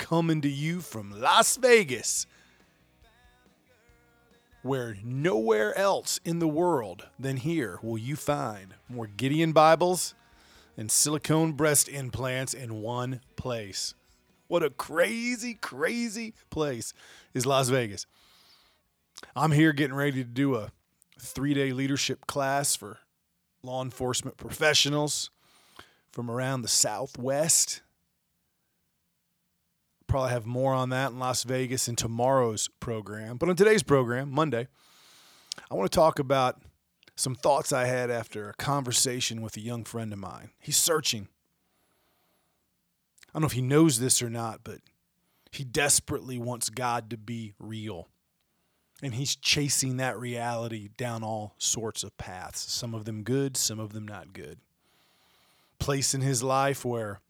coming to you from Las Vegas, where nowhere else in the world than here will you find more Gideon Bibles and silicone breast implants in one place. What a crazy, crazy place is Las Vegas. I'm here getting ready to do a three day leadership class for law enforcement professionals from around the Southwest. Probably have more on that in Las Vegas in tomorrow's program. But on today's program, Monday, I want to talk about some thoughts I had after a conversation with a young friend of mine. He's searching. I don't know if he knows this or not, but he desperately wants God to be real. And he's chasing that reality down all sorts of paths, some of them good, some of them not good. Place in his life where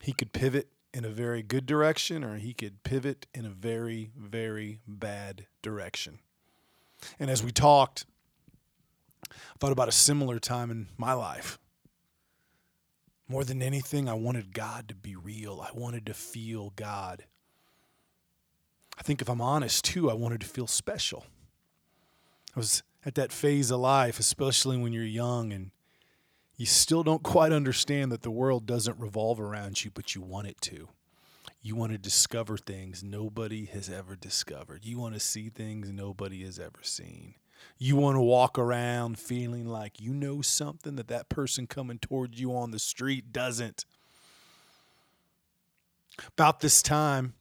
he could pivot in a very good direction or he could pivot in a very, very bad direction. And as we talked, I thought about a similar time in my life. More than anything, I wanted God to be real. I wanted to feel God. I think if I'm honest too, I wanted to feel special. I was at that phase of life, especially when you're young and you still don't quite understand that the world doesn't revolve around you, but you want it to. You want to discover things nobody has ever discovered. You want to see things nobody has ever seen. You want to walk around feeling like you know something that that person coming towards you on the street doesn't. About this time,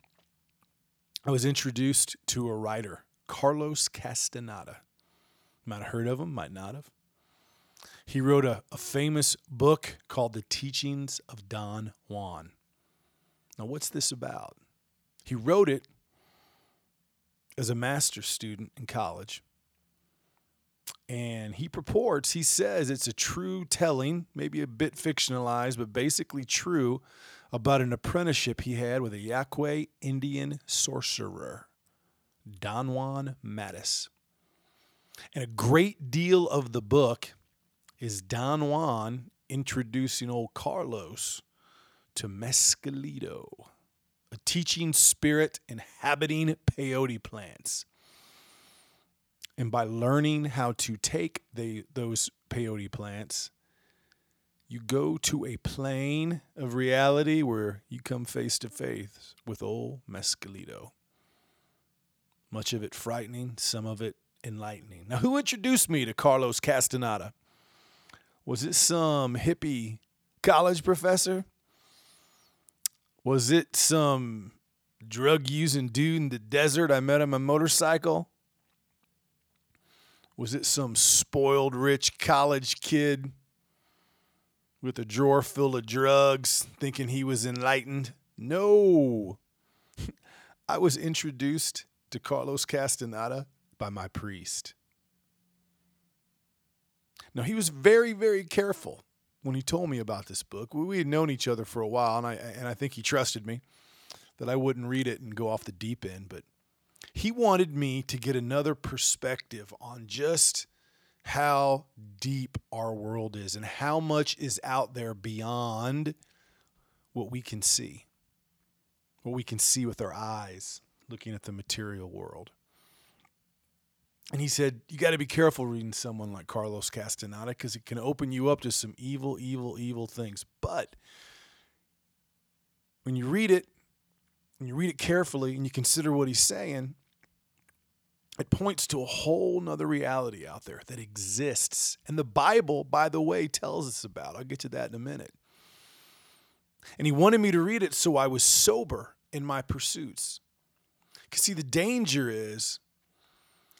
I was introduced to a writer, Carlos Castaneda. Might have heard of him, might not have. He wrote a, a famous book called The Teachings of Don Juan. Now, what's this about? He wrote it as a master's student in college. And he purports, he says it's a true telling, maybe a bit fictionalized, but basically true about an apprenticeship he had with a Yaqui Indian sorcerer, Don Juan Matus. And a great deal of the book is Don Juan introducing old Carlos to Mescalito, a teaching spirit inhabiting peyote plants. And by learning how to take the, those peyote plants, you go to a plane of reality where you come face to face with old Mescalito. Much of it frightening, some of it enlightening. Now, who introduced me to Carlos Castaneda? Was it some hippie college professor? Was it some drug using dude in the desert I met on my motorcycle? Was it some spoiled rich college kid with a drawer full of drugs thinking he was enlightened? No. I was introduced to Carlos Castaneda by my priest. Now, he was very, very careful when he told me about this book. We had known each other for a while, and I, and I think he trusted me that I wouldn't read it and go off the deep end. But he wanted me to get another perspective on just how deep our world is and how much is out there beyond what we can see, what we can see with our eyes looking at the material world. And he said, You got to be careful reading someone like Carlos Castaneda because it can open you up to some evil, evil, evil things. But when you read it, and you read it carefully and you consider what he's saying, it points to a whole nother reality out there that exists. And the Bible, by the way, tells us about. I'll get to that in a minute. And he wanted me to read it so I was sober in my pursuits. Because, see, the danger is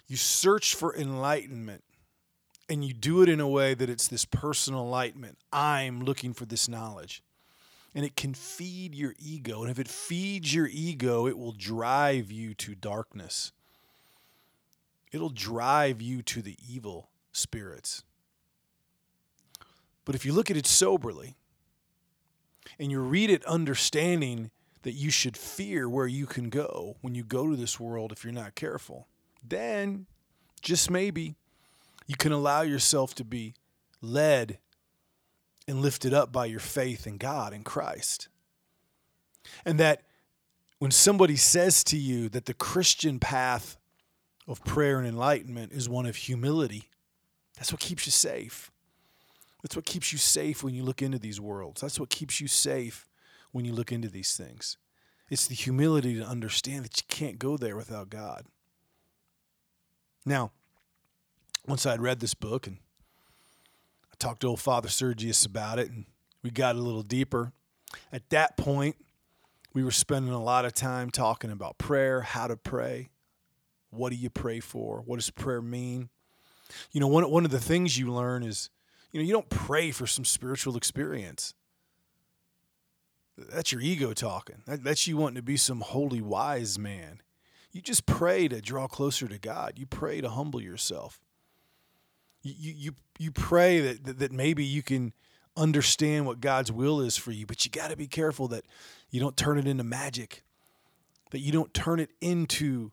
you search for enlightenment and you do it in a way that it's this personal enlightenment. I'm looking for this knowledge. and it can feed your ego. And if it feeds your ego, it will drive you to darkness. It'll drive you to the evil spirits. But if you look at it soberly and you read it understanding that you should fear where you can go when you go to this world if you're not careful, then just maybe you can allow yourself to be led and lifted up by your faith in God and Christ. And that when somebody says to you that the Christian path of prayer and enlightenment is one of humility, that's what keeps you safe. That's what keeps you safe when you look into these worlds. That's what keeps you safe when you look into these things. It's the humility to understand that you can't go there without God. Now, once I'd read this book and I talked to old Father Sergios about it, and we got a little deeper. At that point, we were spending a lot of time talking about prayer, how to pray, what do you pray for, what does prayer mean. You know, one one of the things you learn is, you know, you don't pray for some spiritual experience. That's your ego talking. That, that's you wanting to be some holy wise man. You just pray to draw closer to God. You pray to humble yourself you you you pray that that maybe you can understand what God's will is for you, but you got to be careful that you don't turn it into magic. That you don't turn it into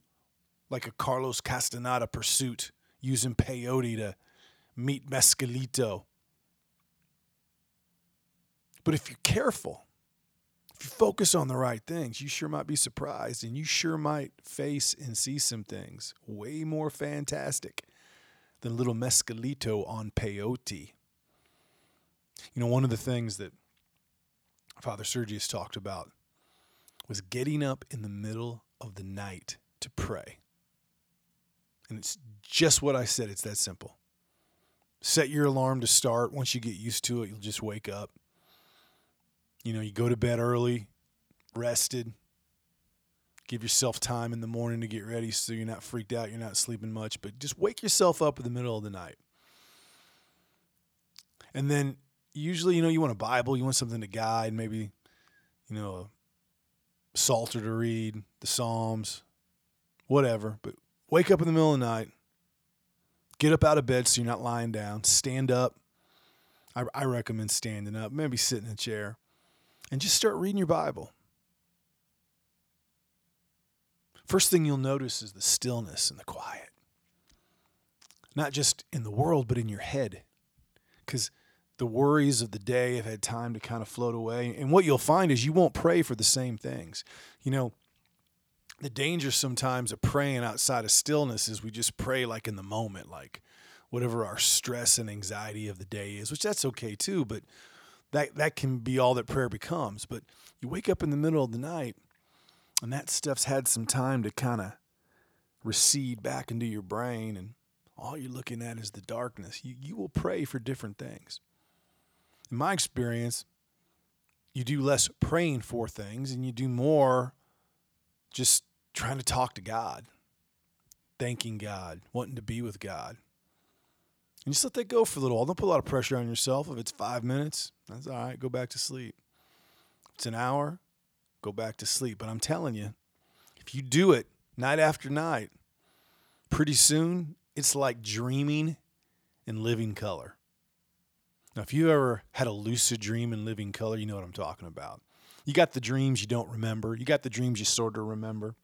like a Carlos Castaneda pursuit using peyote to meet Mescalito. But if you're careful, if you focus on the right things, you sure might be surprised and you sure might face and see some things way more fantastic than little mescalito on peyote. You know, one of the things that Father Sergios talked about was getting up in the middle of the night to pray. And it's just what I said, it's that simple. Set your alarm to start. Once you get used to it, you'll just wake up. You know, you go to bed early, rested, Give yourself time in the morning to get ready so you're not freaked out, you're not sleeping much, but just wake yourself up in the middle of the night. And then usually, you know, you want a Bible, you want something to guide, maybe, you know, a Psalter to read, the Psalms, whatever. But wake up in the middle of the night, get up out of bed so you're not lying down, stand up. I, I recommend standing up, maybe sit in a chair, and just start reading your Bible. First thing you'll notice is the stillness and the quiet. Not just in the world, but in your head. Because the worries of the day have had time to kind of float away. And what you'll find is you won't pray for the same things. You know, the danger sometimes of praying outside of stillness is we just pray like in the moment, like whatever our stress and anxiety of the day is, which that's okay too, but that that can be all that prayer becomes. But you wake up in the middle of the night and that stuff's had some time to kind of recede back into your brain and all you're looking at is the darkness you, you will pray for different things in my experience you do less praying for things and you do more just trying to talk to god thanking god wanting to be with god and just let that go for a little while don't put a lot of pressure on yourself if it's five minutes that's all right go back to sleep if it's an hour go back to sleep. But I'm telling you, if you do it night after night, pretty soon it's like dreaming in living color. Now, if you ever had a lucid dream in living color, you know what I'm talking about. You got the dreams you don't remember, you got the dreams you sort of remember.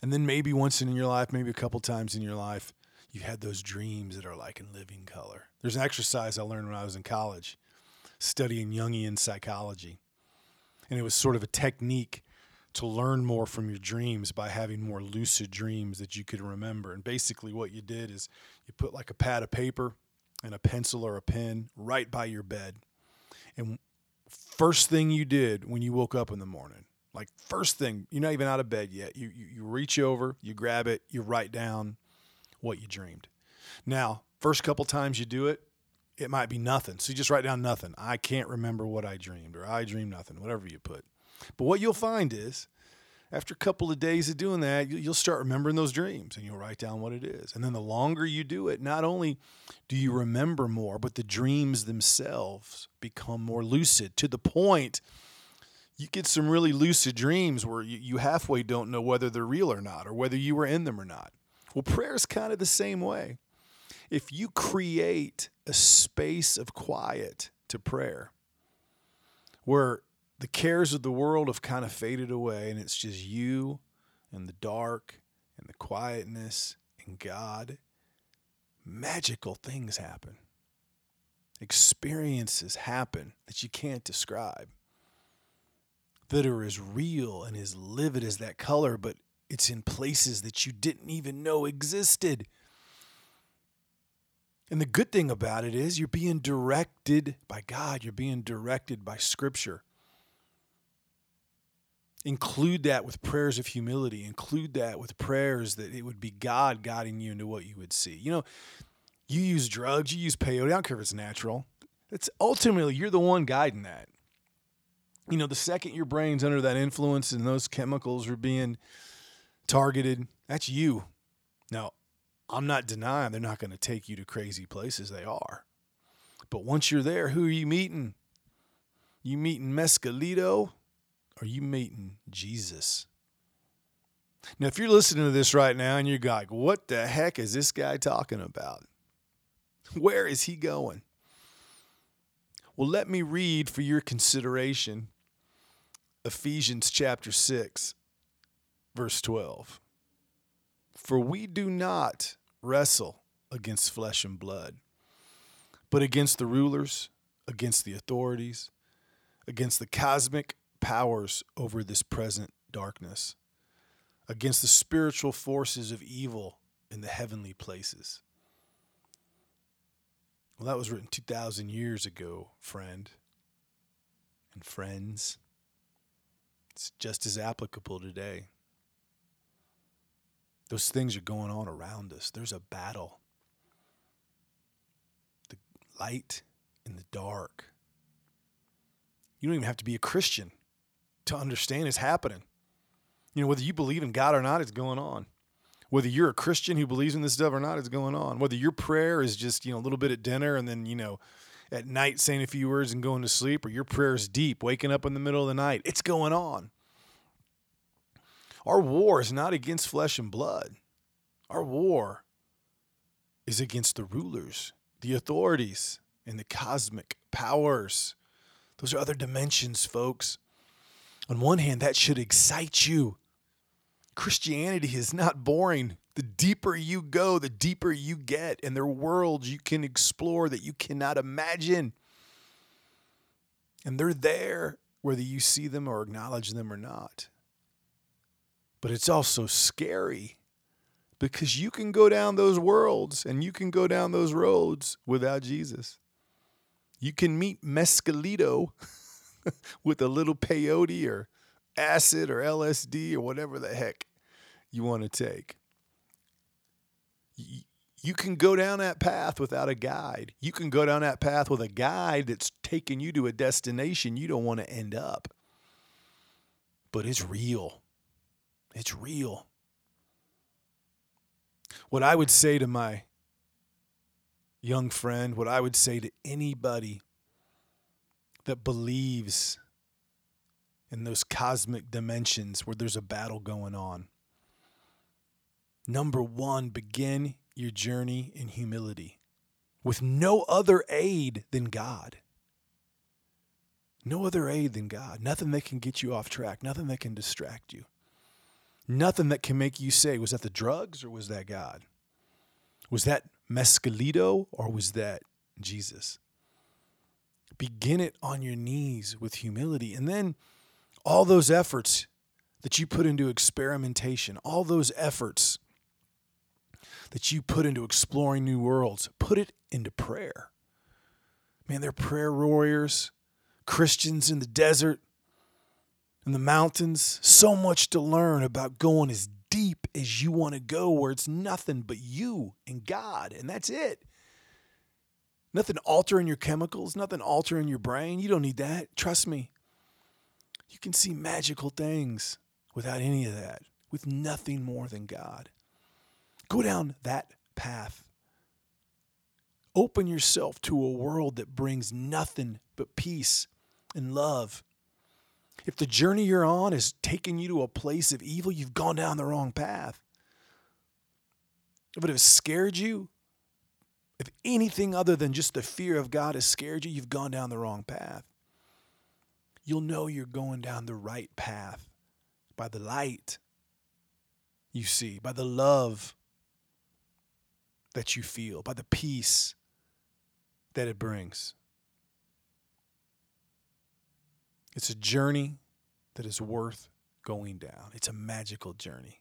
And then maybe once in your life, maybe a couple times in your life, you had those dreams that are like in living color. There's an exercise I learned when I was in college studying Jungian psychology. And it was sort of a technique to learn more from your dreams by having more lucid dreams that you could remember. And basically, what you did is you put like a pad of paper and a pencil or a pen right by your bed. And first thing you did when you woke up in the morning, like first thing, you're not even out of bed yet. You, you, you reach over, you grab it, you write down what you dreamed. Now, first couple times you do it, it might be nothing. So you just write down nothing. I can't remember what I dreamed, or I dreamed nothing, whatever you put. But what you'll find is after a couple of days of doing that, you'll start remembering those dreams and you'll write down what it is. And then the longer you do it, not only do you remember more, but the dreams themselves become more lucid to the point you get some really lucid dreams where you halfway don't know whether they're real or not or whether you were in them or not. Well, prayer is kind of the same way. If you create a space of quiet to prayer where the cares of the world have kind of faded away and it's just you and the dark and the quietness and God, magical things happen. Experiences happen that you can't describe, that are as real and as livid as that color, but it's in places that you didn't even know existed. And the good thing about it is you're being directed by God, you're being directed by Scripture. Include that with prayers of humility. Include that with prayers that it would be God guiding you into what you would see. You know, you use drugs, you use peyote. I don't care if it's natural. It's ultimately you're the one guiding that. You know, the second your brain's under that influence and those chemicals are being targeted, that's you. Now, I'm not denying they're not going to take you to crazy places. They are. But once you're there, who are you meeting? You meeting Mescalito are you meeting Jesus? Now, if you're listening to this right now and you're like, what the heck is this guy talking about? Where is he going? Well, let me read for your consideration Ephesians chapter 6, verse 12. For we do not wrestle against flesh and blood, but against the rulers, against the authorities, against the cosmic powers over this present darkness, against the spiritual forces of evil in the heavenly places. Well, that was written 2,000 years ago, friend and friends. It's just as applicable today. Those things are going on around us. There's a battle. The light and the dark. You don't even have to be a Christian to understand it's happening. You know, whether you believe in God or not, it's going on. Whether you're a Christian who believes in this stuff or not, it's going on. Whether your prayer is just, you know, a little bit at dinner and then, you know, at night saying a few words and going to sleep, or your prayer is deep, waking up in the middle of the night, it's going on. Our war is not against flesh and blood. Our war is against the rulers, the authorities, and the cosmic powers. Those are other dimensions, folks. On one hand, that should excite you. Christianity is not boring. The deeper you go, the deeper you get, and there are worlds you can explore that you cannot imagine. And they're there whether you see them or acknowledge them or not. But it's also scary because you can go down those worlds and you can go down those roads without Jesus. You can meet Mescalito. with a little peyote or acid or LSD or whatever the heck you want to take. You can go down that path without a guide. You can go down that path with a guide that's taking you to a destination you don't want to end up. But it's real. It's real. What I would say to my young friend, what I would say to anybody that believes in those cosmic dimensions where there's a battle going on. Number one, begin your journey in humility with no other aid than God. No other aid than God. Nothing that can get you off track, nothing that can distract you. Nothing that can make you say, was that the drugs or was that God? Was that mescalito or was that Jesus? begin it on your knees with humility. And then all those efforts that you put into experimentation, all those efforts that you put into exploring new worlds, put it into prayer. Man, they're prayer warriors, Christians in the desert, in the mountains. So much to learn about going as deep as you want to go, where it's nothing but you and God, and that's it. Nothing altering your chemicals, nothing altering your brain. You don't need that. Trust me. You can see magical things without any of that, with nothing more than God. Go down that path. Open yourself to a world that brings nothing but peace and love. If the journey you're on is taking you to a place of evil, you've gone down the wrong path. If it has scared you, if anything other than just the fear of God has scared you, you've gone down the wrong path. You'll know you're going down the right path by the light you see, by the love that you feel, by the peace that it brings. It's a journey that is worth going down. It's a magical journey.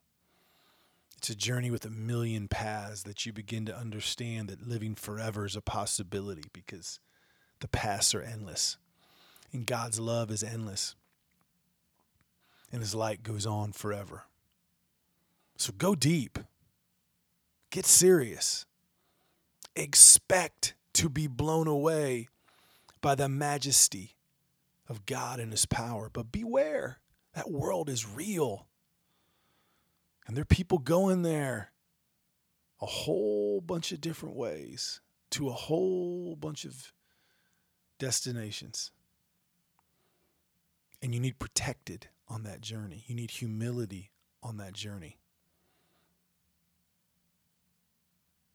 It's a journey with a million paths that you begin to understand that living forever is a possibility because the paths are endless. And God's love is endless. And his light goes on forever. So go deep. Get serious. Expect to be blown away by the majesty of God and his power. But beware, that world is real. And there are people going there a whole bunch of different ways to a whole bunch of destinations. And you need protected on that journey. You need humility on that journey.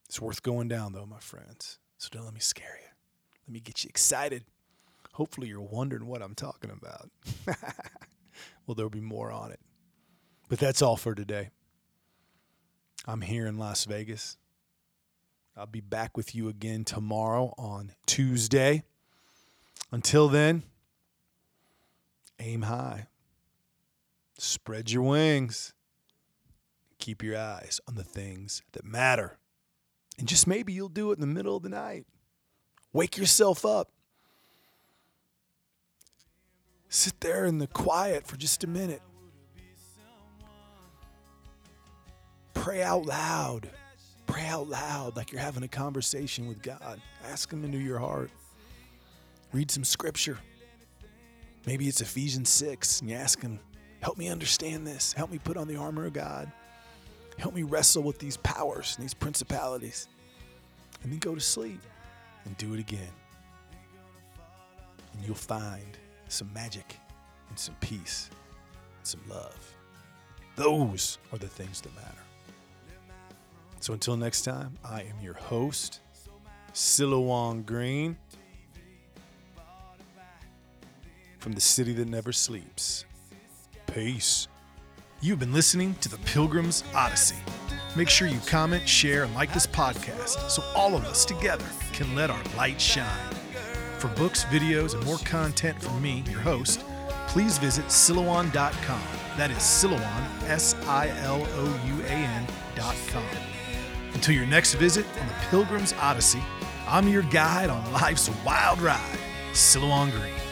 It's worth going down, though, my friends. So don't let me scare you. Let me get you excited. Hopefully, you're wondering what I'm talking about. well, there'll be more on it. But that's all for today. I'm here in Las Vegas. I'll be back with you again tomorrow on Tuesday. Until then, aim high, spread your wings, keep your eyes on the things that matter. And just maybe you'll do it in the middle of the night. Wake yourself up. Sit there in the quiet for just a minute. Pray out loud. Pray out loud like you're having a conversation with God. Ask Him into your heart. Read some scripture. Maybe it's Ephesians 6, and you ask Him, Help me understand this. Help me put on the armor of God. Help me wrestle with these powers and these principalities. And then go to sleep and do it again. And you'll find some magic and some peace and some love. Those are the things that matter. So until next time, I am your host, Silouan Green, from the city that never sleeps. Peace. You've been listening to the Pilgrim's Odyssey. Make sure you comment, share, and like this podcast so all of us together can let our light shine. For books, videos, and more content from me, your host, please visit Silouan.com. That is Silouan, S I L O U A N.com. Until your next visit on the Pilgrim's Odyssey, I'm your guide on life's wild ride, Silouan Green.